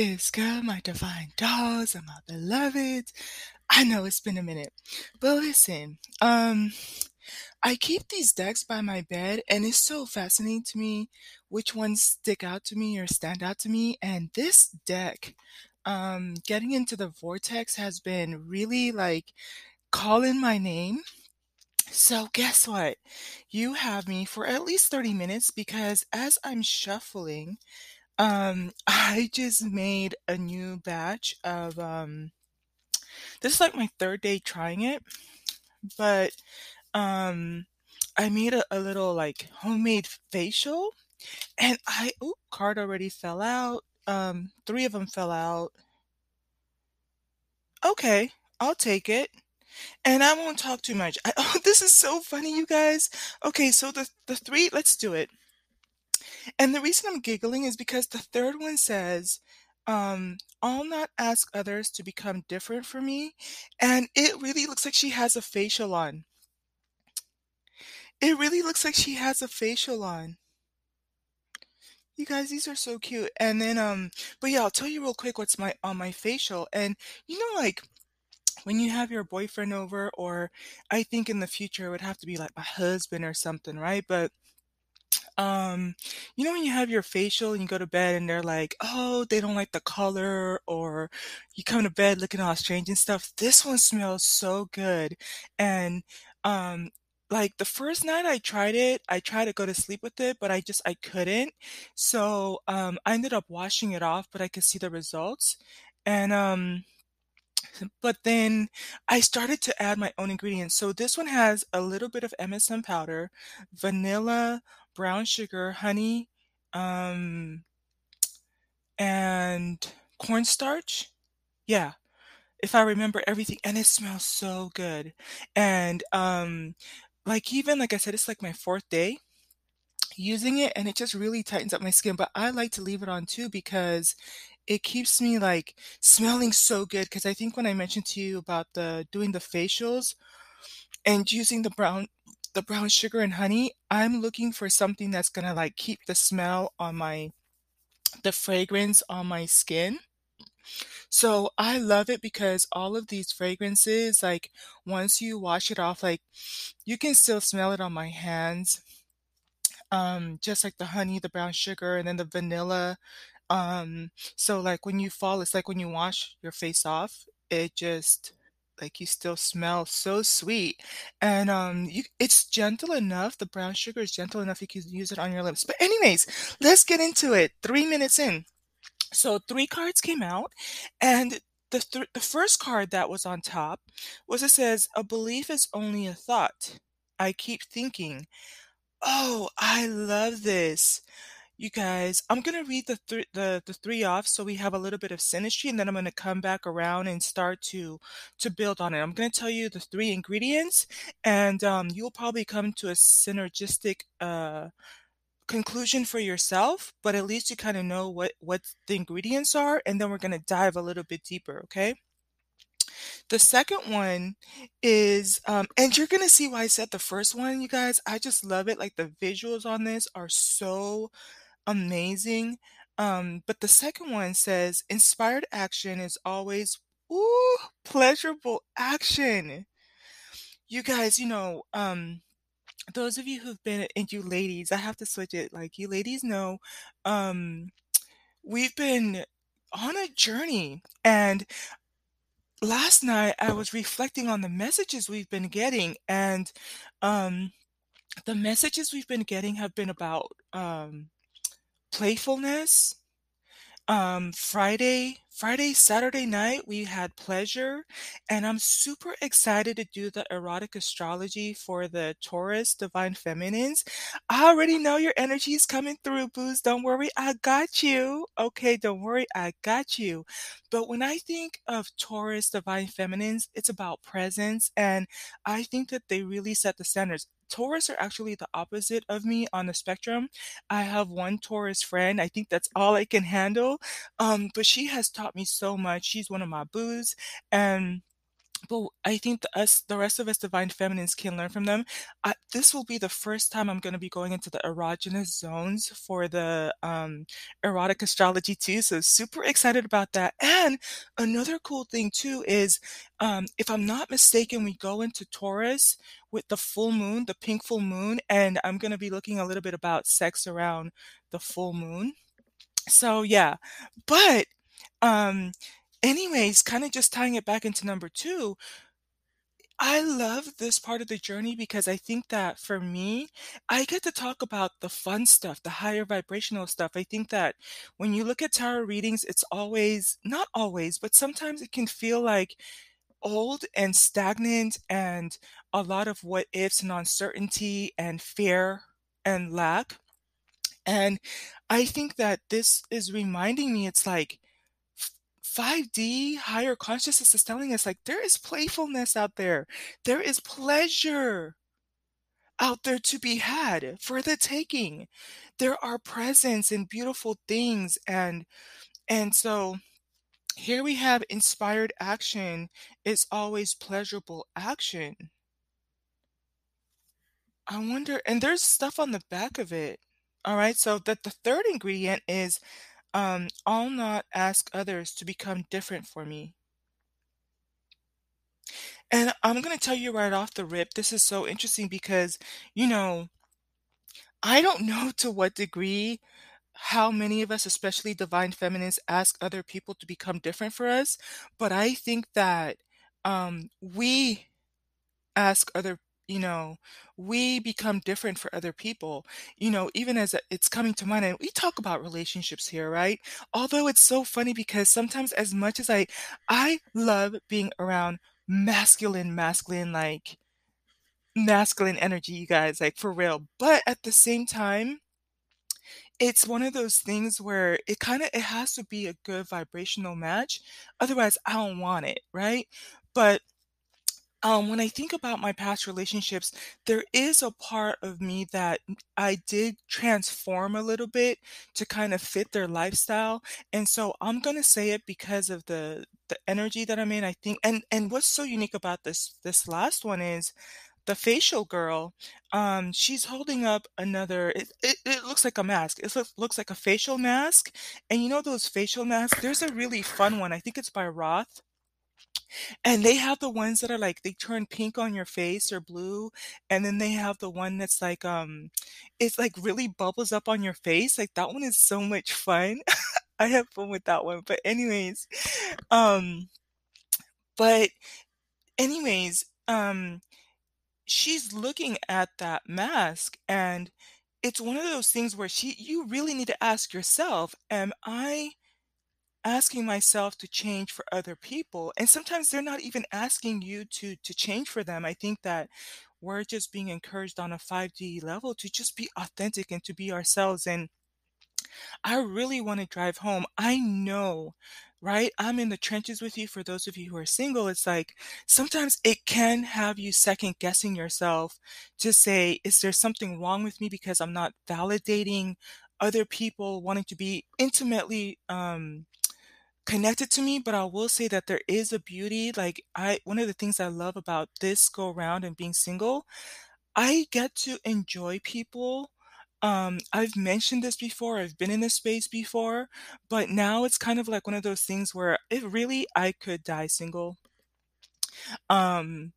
is good, my divine dolls and my beloveds? I know it's been a minute, but listen, um, I keep these decks by my bed, and it's so fascinating to me which ones stick out to me or stand out to me. And this deck, um, getting into the vortex has been really like calling my name. So, guess what? You have me for at least 30 minutes because as I'm shuffling, um, I just made a new batch of um this is like my third day trying it, but um I made a, a little like homemade facial and I oh card already fell out. Um three of them fell out. Okay, I'll take it. And I won't talk too much. I, oh, this is so funny, you guys. Okay, so the the three, let's do it. And the reason I'm giggling is because the third one says, um, I'll not ask others to become different for me. And it really looks like she has a facial on. It really looks like she has a facial on. You guys, these are so cute. And then, um, but yeah, I'll tell you real quick what's my on my facial. And you know, like when you have your boyfriend over, or I think in the future it would have to be like my husband or something, right? But um, you know when you have your facial and you go to bed and they're like, "Oh, they don't like the color," or you come to bed looking all strange and stuff. This one smells so good. And um like the first night I tried it, I tried to go to sleep with it, but I just I couldn't. So um I ended up washing it off, but I could see the results. And um but then I started to add my own ingredients. So this one has a little bit of MSM powder, vanilla, brown sugar, honey, um, and cornstarch. Yeah, if I remember everything, and it smells so good. And um, like even like I said, it's like my fourth day using it, and it just really tightens up my skin. But I like to leave it on too because it keeps me like smelling so good. Because I think when I mentioned to you about the doing the facials and using the brown the brown sugar and honey, I'm looking for something that's gonna like keep the smell on my the fragrance on my skin. So I love it because all of these fragrances, like once you wash it off, like you can still smell it on my hands. Um, just like the honey, the brown sugar, and then the vanilla. Um, so like when you fall, it's like when you wash your face off, it just like you still smell so sweet. And um you it's gentle enough the brown sugar is gentle enough you can use it on your lips. But anyways let's get into it three minutes in. So three cards came out and the, th- the first card that was on top was it says a belief is only a thought. I keep thinking oh i love this you guys, I'm gonna read the thr the the 3 off so we have a little bit of synergy, and then I'm gonna come back around and start to to build on it. I'm gonna tell you the 3 ingredients, and, um, you'll probably come to a synergistic, uh, conclusion for yourself, but at least you kinda know what what the ingredients are, and then we're gonna dive a little bit deeper, okay? The second one is, um and you're gonna see why I said the first one, you guys. I just love it, like, the visuals on this are so amazing. Um, but the second one says, "Inspired action is always ooh, pleasurable action." You guys, you know, um, those of you who've been and you ladies, I have to switch it. Like you ladies know, um, we've been on a journey, and last night I was reflecting on the messages we've been getting, and um, the messages we've been getting have been about um, playfulness. Um, Friday, Friday, Saturday night, we had pleasure, and I'm super excited to do the erotic astrology for the Taurus Divine Feminines. I already know your energy is coming through, boos. Don't worry, I got you. Okay, don't worry, I got you. But when I think of Taurus Divine Feminines, it's about presence, and I think that they really set the standards. Taurus are actually the opposite of me on the spectrum. I have one Taurus friend. I think that's all I can handle. Um, but she has taught me so much. She's one of my boos. And but I think the us the rest of us divine feminines can learn from them. Uh, this will be the first time I'm gonna be going into the erogenous zones for the, um, erotic astrology too, so super excited about that, and another cool thing too is, um, if I'm not mistaken, we go into Taurus with the full moon, the pink full moon, and I'm gonna be looking a little bit about sex around the full moon. So, yeah, but, um, anyways, kinda just tying it back into number 2 I love this part of the journey because I think that for me, I get to talk about the fun stuff, the higher vibrational stuff. I think that when you look at tarot readings, it's always not always, but sometimes it can feel like old and stagnant and a lot of what ifs and uncertainty and fear and lack. And I think that this is reminding me it's like 5D higher consciousness is telling us, like, there is playfulness out there. There is pleasure out there to be had for the taking. There are presents and beautiful things, and and so here we have inspired action is always pleasurable action. I wonder and there's stuff on the back of it. Alright, so that the 3rd ingredient is, um, "I'll not ask others to become different for me." And I'm gonna tell you right off the rip, this is so interesting because, you know I don't know to what degree how many of us, especially divine feminists, ask other people to become different for us, but I think that, um, we ask other you know, we become different for other people, you know, even as, it's coming to mind and we talk about relationships here, right? Although it's so funny because sometimes as much as I I love being around masculine masculine, like masculine energy, you guys, like, for real, but at the same time it's one of those things where it kinda it has to be a good vibrational match, otherwise I don't want it, right? But, um, when I think about my past relationships, there is a part of me that I did transform a little bit to kind of fit their lifestyle, and so I'm gonna say it because of the the energy that I'm in, I think and and what's so unique about this this last one is the facial girl, um, she's holding up another it it it looks like a mask, it looks looks like a facial mask, and you know those facial masks? There's a really fun one, I think it's by Roth and they have the ones that are, like, they turn pink on your face or blue, and then they have the one that's, like, um, it's, like, really bubbles up on your face, like, that one is so much fun. I have fun with that one, but anyways, um but anyways, um, she's looking at that mask, and it's one of those things where she you really need to ask yourself, "Am I asking myself to change for other people?" And sometimes they're not even asking you to to change for them, I think that we're just being encouraged on a 5D level to just be authentic and to be ourselves, and I really wanna drive home. I know, right? I'm in the trenches with you for those of you who are single, it's like, sometimes it can have you second guessing yourself to say, "Is there something wrong with me because I'm not validating other people wanting to be intimately, um, connected to me?" But I will say that there is a beauty, like, I one of the things I love about this go around and being single, I get to enjoy people. Um, I've mentioned this before, I've been in this space before, but now it's kind of like one of those things where it really I could die single. Um,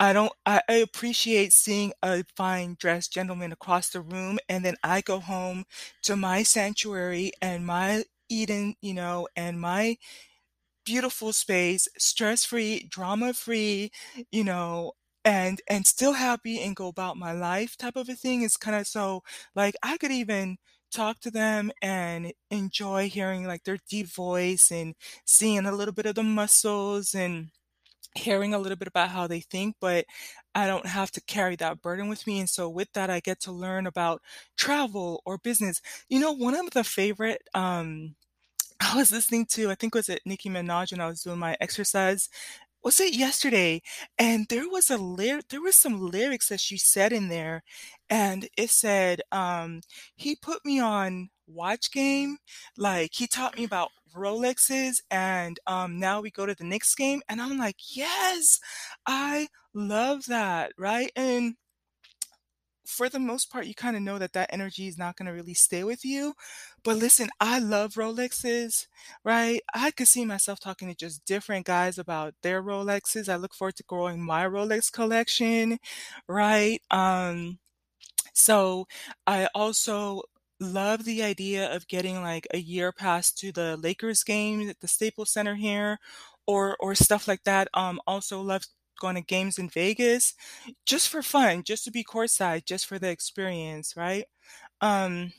I don't I I appreciate seeing a fine dressed gentleman across the room, and then I go home to my sanctuary and my Eden, you know, and my beautiful space, stress-free, drama-free, you know, and and still happy and go about my life type of a thing, is kinda so like, I could even talk to them and enjoy hearing, like, their deep voice and seeing a little bit of the muscles and hearing a little bit about how they think, but I don't have to carry that burden with me, and so with that, I get to learn about travel or business. You know, one of the favorite, um I was listening to I think was it Nicki Minaj when I was doing my exercise was it yesterday? And there was a lyric, there was some lyrics that she said in there, and it said, um, "He put me on watch game," like, he taught me about Rolexes, and, um, now we go to the Knicks game, and I'm like, "Yes, I love that," right? And for the most part, you kinda know that that energy is not gonna really stay with you, but listen, I love Rolexes, right? I could see myself talking to just different guys about their Rolexes. I look forward to growing my Rolex collection, right? Um, so I also love the idea of getting, like, a year pass to the Lakers game at the Staples Center here or or stuff like that. Um, also love going to games in Vegas just for fun, just to be courtside, just for the experience, right? Um,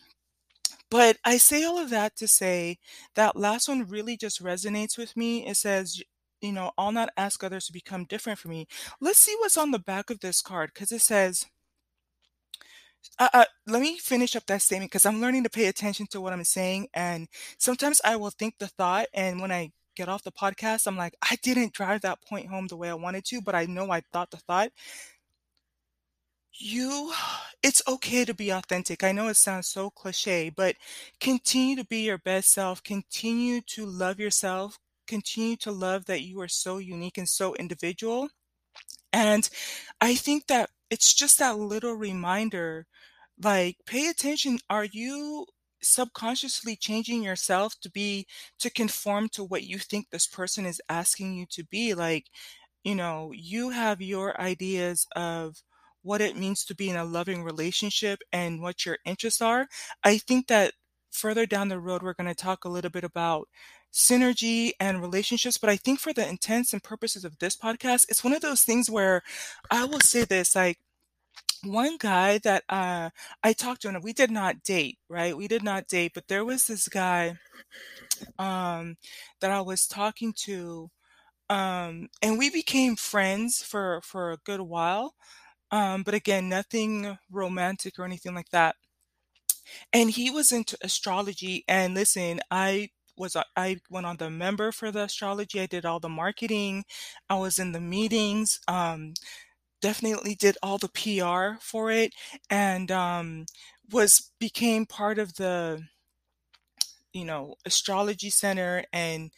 but I say all of that to say that last one really just resonates with me. It says, you know, "I'll not ask others to become different from me." Let's see what's on the back of this card because it says uh uh, let me finish up that statement because I'm learning to pay attention to what I'm saying, and sometimes I will think the thought, and when I get off the podcast, I'm like, "I didn't drive that point home the way I wanted to, but I know I thought the thought." You it's okay to be authentic. I know it sounds so cliche, but continue to be your best self, continue to love yourself, continue to love that you are so unique and so individual, and I think that it's just that little reminder, like, pay attention, are you subconsciously changing yourself to be to conform to what you think this person is asking you to be? Like, you know, you have your ideas of what it means to be in a loving relationship and what your interests are. I think that further down the road, we're gonna talk a little bit about synergy and relationships, but I think for the intents and purposes of this podcast, it's one of those things where I will say this, like, one guy that, uh, I talked to and we did not date, right? We did not date, but there was this guy, um, that I was talking to, um, and we became friends for for a good while, um, but again, nothing romantic or anything like that. And he was into astrology, and listen, I was a I went on the member for the astrology, I did all the marketing, I was in the meetings, um, definitely did all the PR for it, and, um, was became part of the you know, astrology center and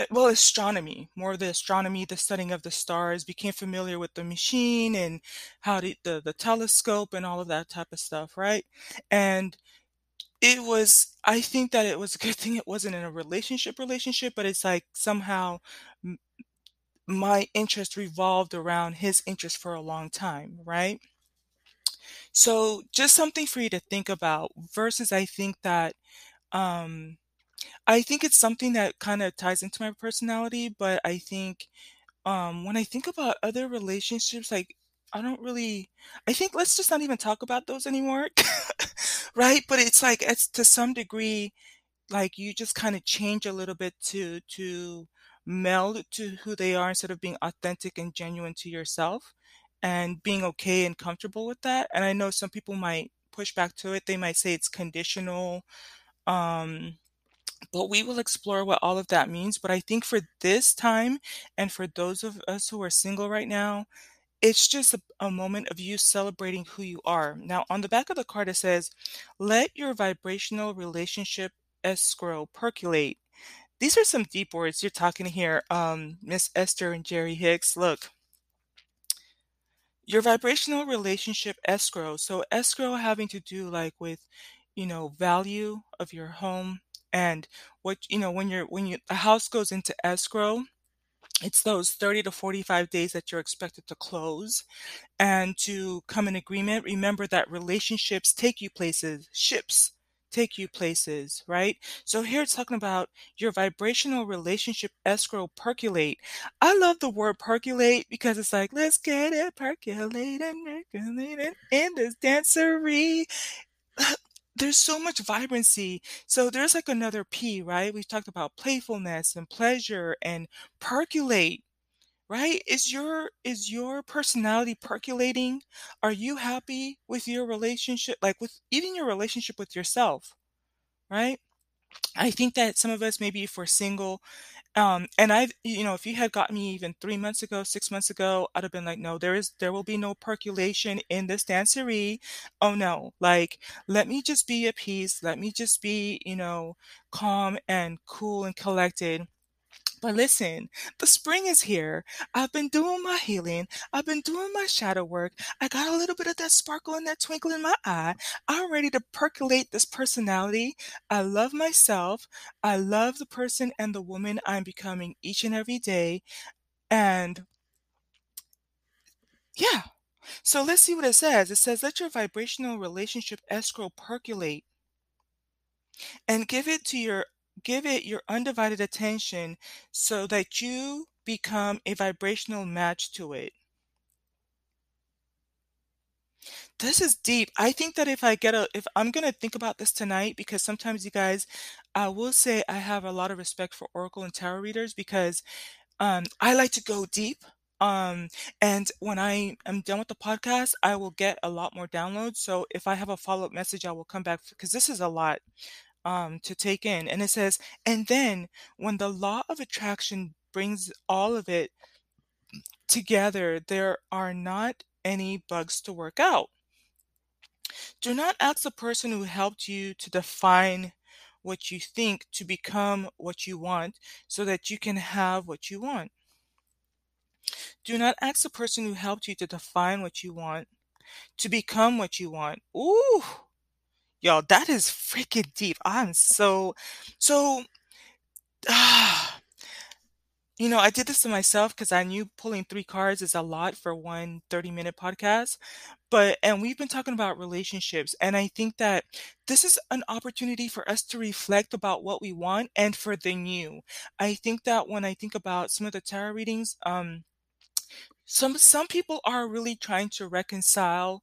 uh, well, astronomy, more of the astronomy, the studying of the stars, became familiar with the machine and how the the the telescope and all of that type of stuff, right? And it was I think that it was a good thing it wasn't in a relationship relationship, but it's like somehow my interest revolved around his interest for a long time, right? So, just something for you to think about versus I think that, um I think it's something that kinda ties into my personality, but I think, um, when I think about other relationships, like, I don't really I think let's just not even talk about those anymore, right? But it's like, it's to some degree, like, you just kinda change a little bit to to meld to who they are instead of being authentic and genuine to yourself, and being okay and comfortable with that, and I know some people might push back to it, they might say it's conditional, um, but we will explore what all of that means, but I think for this time, and for those of us who are single right now, it's just a a moment of you celebrating who you are. Now, on the back of the card, it says, "Let your vibrational relationship escrow percolate." These are some deep words you're talking here, um, Miss Esther and Jerry Hicks, look. Your vibrational relationship escrow, so escrow having to do, like, with, you know, value of your home and what you know, when you're when you a house goes into escrow, it's those 30 to 45 days that you're expected to close, and to come in agreement, remember that relationships take you places, ships take you places, right? So here it's talking about your vibrational relationship escrow percolate. I love the word percolate because it's like, "Let's get it percolating, percolating in this dancery." There's so much vibrancy. So there's, like, another P, right? We've talked about playfulness and pleasure and percolate, right? Is your is your personality percolating? Are you happy with your relationship like, with even your relationship with yourself, right? I think that some of us, maybe if we're single, um, and I've you know, if you had gotten me even 3 months ago, 6 months ago, I'd have been like, "No, there is there will be no percolation in this dancery. Oh, no." Like, let me just be at peace, let me just be, you know, calm and cool and collected. But listen, the spring is here. I've been doing my healing. I've been doing my shadow work. I got a little bit of that sparkle and that twinkle in my eye. I'm ready to percolate this personality. I love myself. I love the person and the woman I'm becoming each and every day. And yeah. So let's see what it says. It says, let your vibrational relationship escrow percolate and give it to your give it your undivided attention so that you become a vibrational match to it. This is deep. I think that if I get a if I'm gonna think about this tonight because sometimes you guys, I will say I have a lot of respect for oracle and tarot readers because um, I like to go deep. Um, and when I am done with the podcast, I will get a lot more downloads. So if I have a follow-up message, I will come back because this is a lot um, to take in. And it says, and then when the law of attraction brings all of it together, there are not any bugs to work out. Do not ask the person who helped you to define what you think to become what you want so that you can have what you want. Do not ask the person who helped you to define what you want to become what you want. Ooh, y'all, that is freaking deep. I'm so, so, ah, you know, I did this to myself because I knew pulling three cards is a lot for one 30 minute podcast. But, and we've been talking about relationships. And I think that this is an opportunity for us to reflect about what we want and for the new. I think that when I think about some of the tarot readings, um, some some people are really trying to reconcile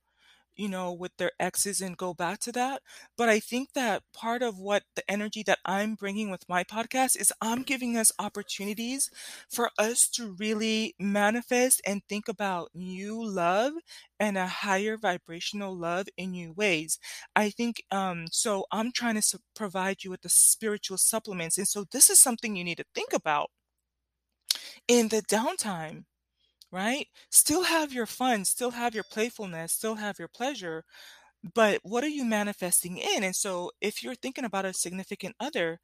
you know, with their exes and go back to that. But I think that part of what the energy that I'm bringing with my podcast is I'm giving us opportunities for us to really manifest and think about new love and a higher vibrational love in new ways. I think, um, so I'm trying to su- provide you with the spiritual supplements. And so this is something you need to think about in the downtime right? Still have your fun, still have your playfulness, still have your pleasure, but what are you manifesting in? And so if you're thinking about a significant other,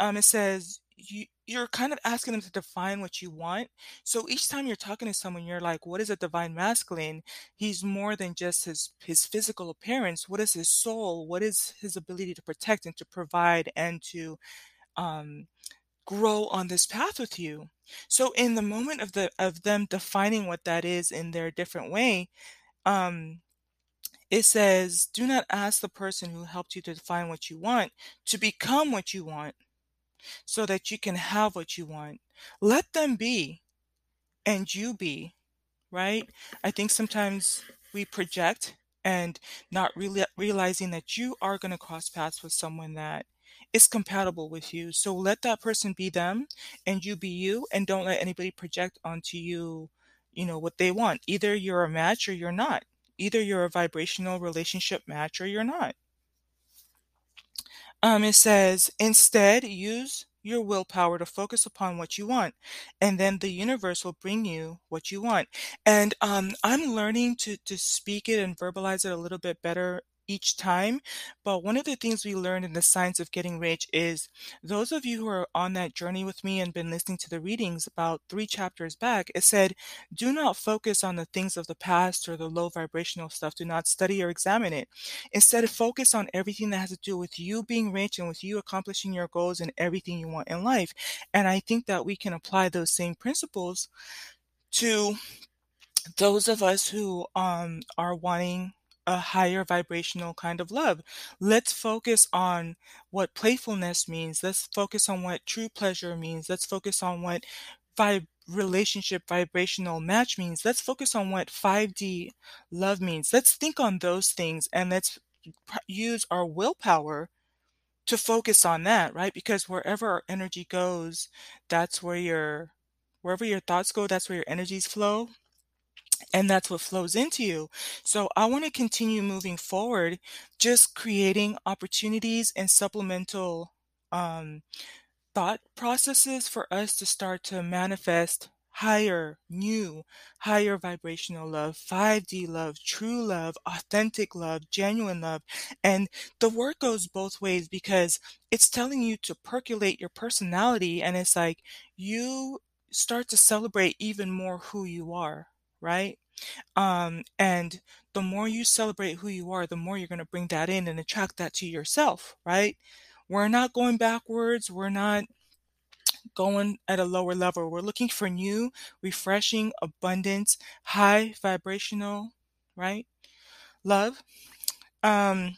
um, it says you you're kind of asking them to define what you want. So each time you're talking to someone, you're like, what is a divine masculine? He's more than just his his physical appearance. What is his soul? What is his ability to protect and to provide and to um grow on this path with you. So in the moment of the of them defining what that is in their different way, um, it says, do not ask the person who helped you to define what you want to become what you want so that you can have what you want. Let them be and you be, right? I think sometimes we project and not really realizing that you are going to cross paths with someone that is compatible with you. So let that person be them and you be you and don't let anybody project onto you, you know, what they want. Either you're a match or you're not. Either you're a vibrational relationship match or you're not. Um, it says, instead, use your willpower to focus upon what you want, and then the universe will bring you what you want. And um, I'm learning to to speak it and verbalize it a little bit better each time. But one of the things we learned in the science of getting rich is those of you who are on that journey with me and been listening to the readings about three chapters back, it said, do not focus on the things of the past or the low vibrational stuff. Do not study or examine it. Instead, focus on everything that has to do with you being rich and with you accomplishing your goals and everything you want in life. And I think that we can apply those same principles to those of us who um, are wanting a higher vibrational kind of love. Let's focus on what playfulness means. Let's focus on what true pleasure means. Let's focus on what vib- relationship vibrational match means. Let's focus on what 5D love means. Let's think on those things and let's use our willpower to focus on that, right? Because wherever our energy goes, that's where your wherever your thoughts go, that's where your energies flow and that's what flows into you. So I want to continue moving forward, just creating opportunities and supplemental um, thought processes for us to start to manifest higher, new, higher vibrational love, 5D love, true love, authentic love, genuine love. And the work goes both ways because it's telling you to percolate your personality. And it's like you start to celebrate even more who you are, right? Um, and the more you celebrate who you are, the more you're going to bring that in and attract that to yourself, right? We're not going backwards. We're not going at a lower level. We're looking for new, refreshing, abundance, high vibrational, right? Love. Um,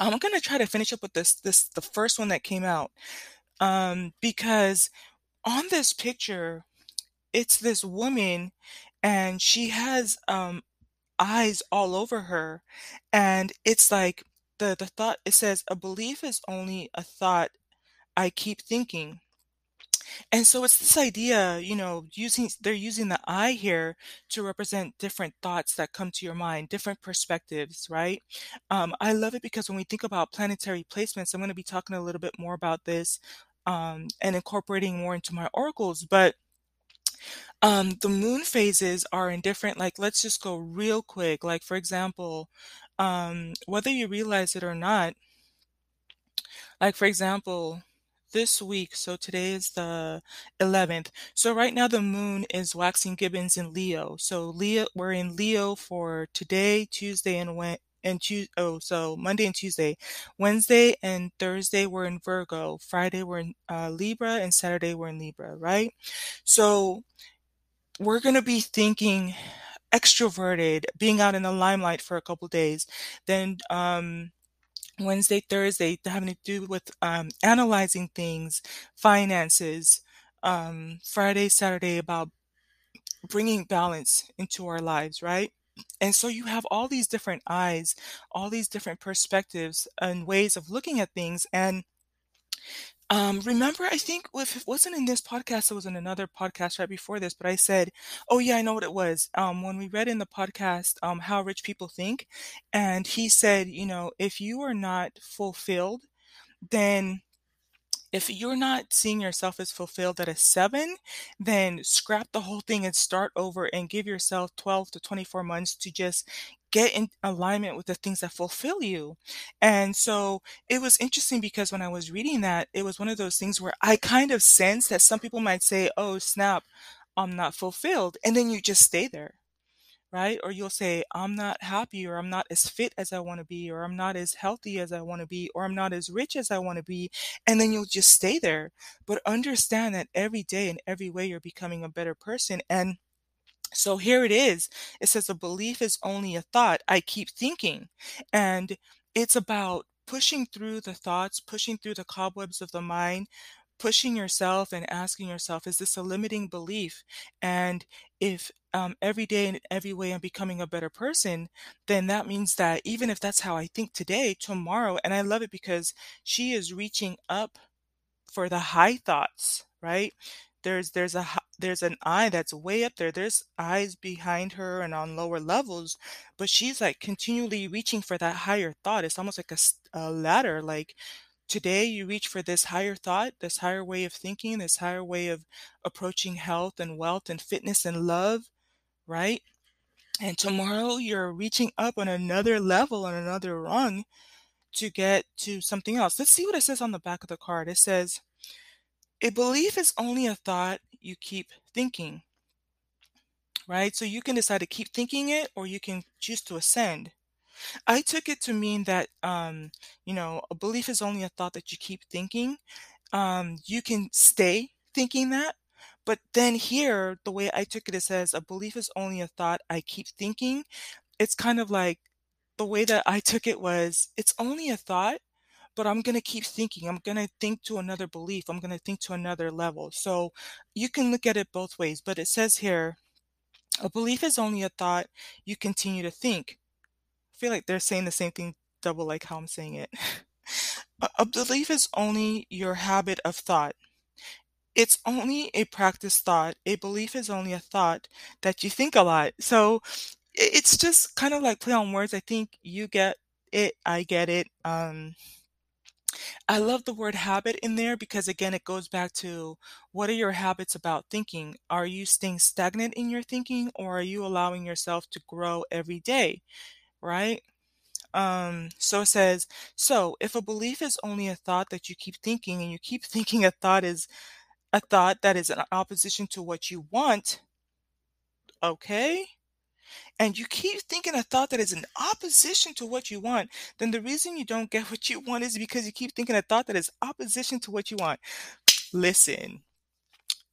I'm gonna try to finish up with this this the first one that came out. Um, because on this picture, it's this woman and she has um eyes all over her and it's like the the thought it says a belief is only a thought I keep thinking. And so it's this idea, you know, using they're using the eye here to represent different thoughts that come to your mind, different perspectives, right? Um, I love it because when we think about planetary placements, I'm going to be talking a little bit more about this um, and incorporating more into my oracles, but um, the moon phases are in different, like, let's just go real quick. Like, for example, um, whether you realize it or not, like, for example, this week, so today is the 11th. So right now the moon is waxing gibbous in Leo. So Leo, we're in Leo for today, Tuesday, and and Tuesday. Oh, so Monday and Tuesday, Wednesday and Thursday we're in Virgo. Friday we're in uh, Libra, and Saturday we're in Libra. Right. So we're gonna be thinking extroverted, being out in the limelight for a couple days. Then um, Wednesday, Thursday, having to do with um, analyzing things, finances. Um, Friday, Saturday, about bringing balance into our lives, right? And so you have all these different eyes, all these different perspectives and ways of looking at things. And um, remember, I think if it wasn't in this podcast, it was in another podcast right before this, but I said, oh yeah, I know what it was. Um, when we read in the podcast, um, how rich people think, and he said, you know, if you are not fulfilled, then if you're not seeing yourself as fulfilled at a seven, then scrap the whole thing and start over and give yourself 12 to 24 months to just get in alignment with the things that fulfill you. And so it was interesting because when I was reading that, it was one of those things where I kind of sense that some people might say, oh, snap, I'm not fulfilled. And then you just stay there right? Or you'll say, I'm not happy, or I'm not as fit as I want to be, or I'm not as healthy as I want to be, or I'm not as rich as I want to be. And then you'll just stay there. But understand that every day in every way you're becoming a better person. And so here it is. It says a belief is only a thought I keep thinking. And it's about pushing through the thoughts, pushing through the cobwebs of the mind, pushing yourself and asking yourself, is this a limiting belief? And if um, every day and every way I'm becoming a better person, then that means that even if that's how I think today, tomorrow, and I love it because she is reaching up for the high thoughts, right? There's there's a there's an eye that's way up there. There's eyes behind her and on lower levels, but she's like continually reaching for that higher thought. It's almost like a, a ladder. Like today you reach for this higher thought, this higher way of thinking, this higher way of approaching health and wealth and fitness and love, right? And tomorrow you're reaching up on another level, on another rung to get to something else. Let's see what it says on the back of the card. It says, A belief is only a thought you keep thinking, right? So you can decide to keep thinking it or you can choose to ascend. I took it to mean that, um, you know, a belief is only a thought that you keep thinking. Um, you can stay thinking that. But then here, the way I took it, it says a belief is only a thought I keep thinking. It's kind of like the way that I took it was it's only a thought, but I'm going to keep thinking. I'm going to think to another belief. I'm going to think to another level. So you can look at it both ways. But it says here, a belief is only a thought you continue to think feel like they're saying the same thing double like how I'm saying it. a belief is only your habit of thought. It's only a practice thought. A belief is only a thought that you think a lot. So it's just kind of like play on words. I think you get it. I get it. Um, I love the word habit in there because again, it goes back to what are your habits about thinking? Are you staying stagnant in your thinking or are you allowing yourself to grow every day? Right? Um, so it says, so if a belief is only a thought that you keep thinking and you keep thinking a thought is a thought that is in opposition to what you want, okay? And you keep thinking a thought that is in opposition to what you want, then the reason you don't get what you want is because you keep thinking a thought that is opposition to what you want. Listen,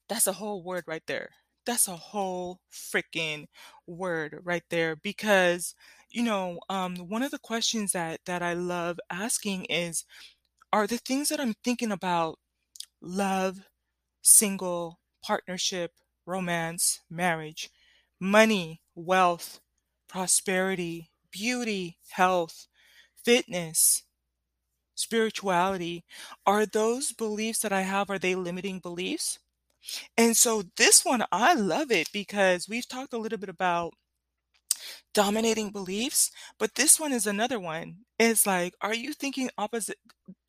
that's a whole word right there. That's a whole freaking word right there because you know um, one of the questions that that I love asking is are the things that I'm thinking about love, single, partnership, romance, marriage, money, wealth, prosperity, beauty, health, fitness, spirituality, are those beliefs that I have, are they limiting beliefs? And so this one, I love it because we've talked a little bit about dominating beliefs, but this one is another one. It's like, are you thinking opposite?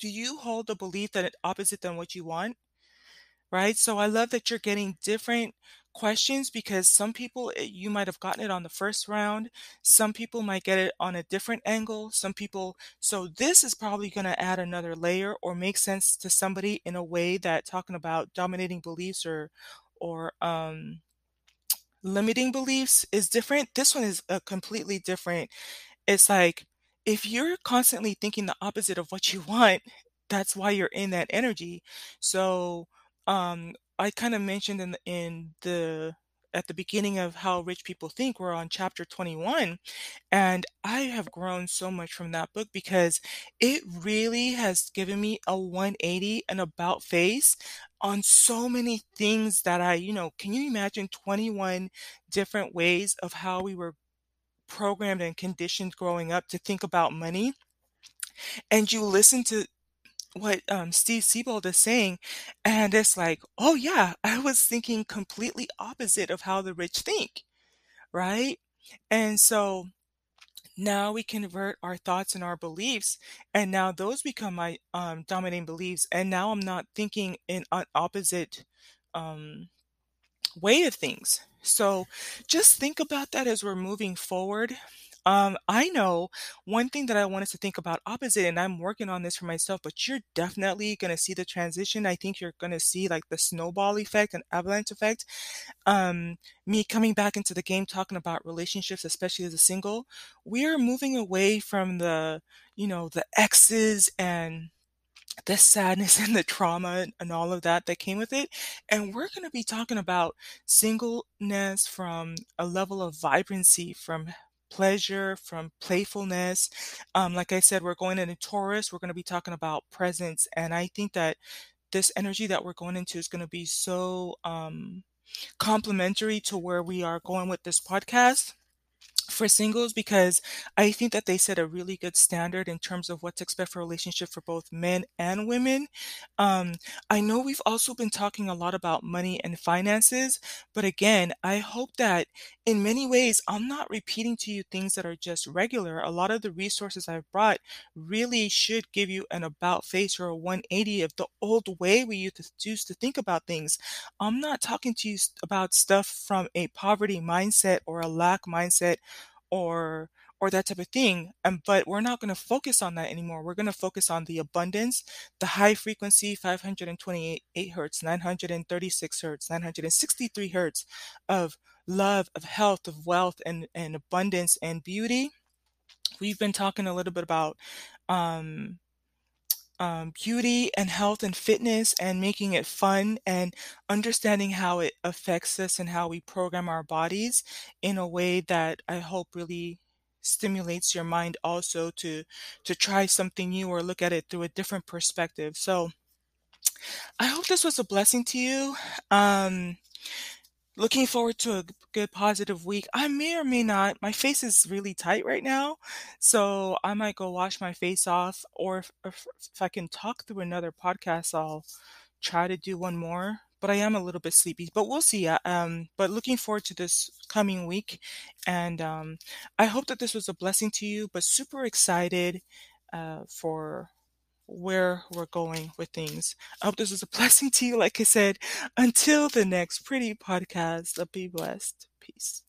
Do you hold the belief that it's opposite than what you want? Right? So I love that you're getting different questions because some people eh, you might have gotten it on the first round some people might get it on a different angle some people so this is probably going to add another layer or make sense to somebody in a way that talking about dominating beliefs or or um limiting beliefs is different. This one is a completely different. It's like if you're constantly thinking the opposite of what you want that's why you're in that energy. So um I kind of mentioned in the, in the at the beginning of how rich people think we're on chapter 21 and I have grown so much from that book because it really has given me a 180 and about face on so many things that I, you know, can you imagine 21 different ways of how we were programmed and conditioned growing up to think about money? And you listen to what um, Steve Siebold is saying, and it's like, oh yeah, I was thinking completely opposite of how the rich think, right? And so now we convert our thoughts and our beliefs, and now those become my um, dominating beliefs, and now I'm not thinking in an opposite um, way of things. So just think about that as we're moving forward. Um, I know one thing that I want us to think about opposite, and I'm working on this for myself, but you're definitely going to see the transition. I think you're going to see like the snowball effect and avalanche effect. Um, me coming back into the game, talking about relationships, especially as a single, we are moving away from the, you know, the exes and the sadness and the trauma and all of that that came with it. And we're going to be talking about singleness from a level of vibrancy, from pleasure, from playfulness. Um, like I said, we're going into Taurus. We're going to be talking about presence. And I think that this energy that we're going into is going to be so um, complementary to where we are going with this podcast for singles because I think that they set a really good standard in terms of what to expect for a relationship for both men and women. Um, I know we've also been talking a lot about money and finances, but again, I hope that in many ways I'm not repeating to you things that are just regular. A lot of the resources I've brought really should give you an about face or a 180 of the old way we used to, think about things. I'm not talking to you about stuff from a poverty mindset or a lack mindset or or that type of thing. Um, but we're not going to focus on that anymore. We're going to focus on the abundance, the high frequency 528 hertz, 936 hertz, 963 hertz of love, of health, of wealth, and, and abundance and beauty. We've been talking a little bit about um, um, beauty and health and fitness and making it fun and understanding how it affects us and how we program our bodies in a way that I hope really stimulates your mind also to to try something new or look at it through a different perspective. So I hope this was a blessing to you. Um, looking forward to a good positive week. I may or may not. My face is really tight right now, so I might go wash my face off, or if, if, if I can talk through another podcast, I'll try to do one more. But I am a little bit sleepy, but we'll see. Uh, um, but looking forward to this coming week, and um, I hope that this was a blessing to you. But super excited uh, for where we're going with things. I hope this was a blessing to you. Like I said, until the next pretty podcast, be blessed. Peace.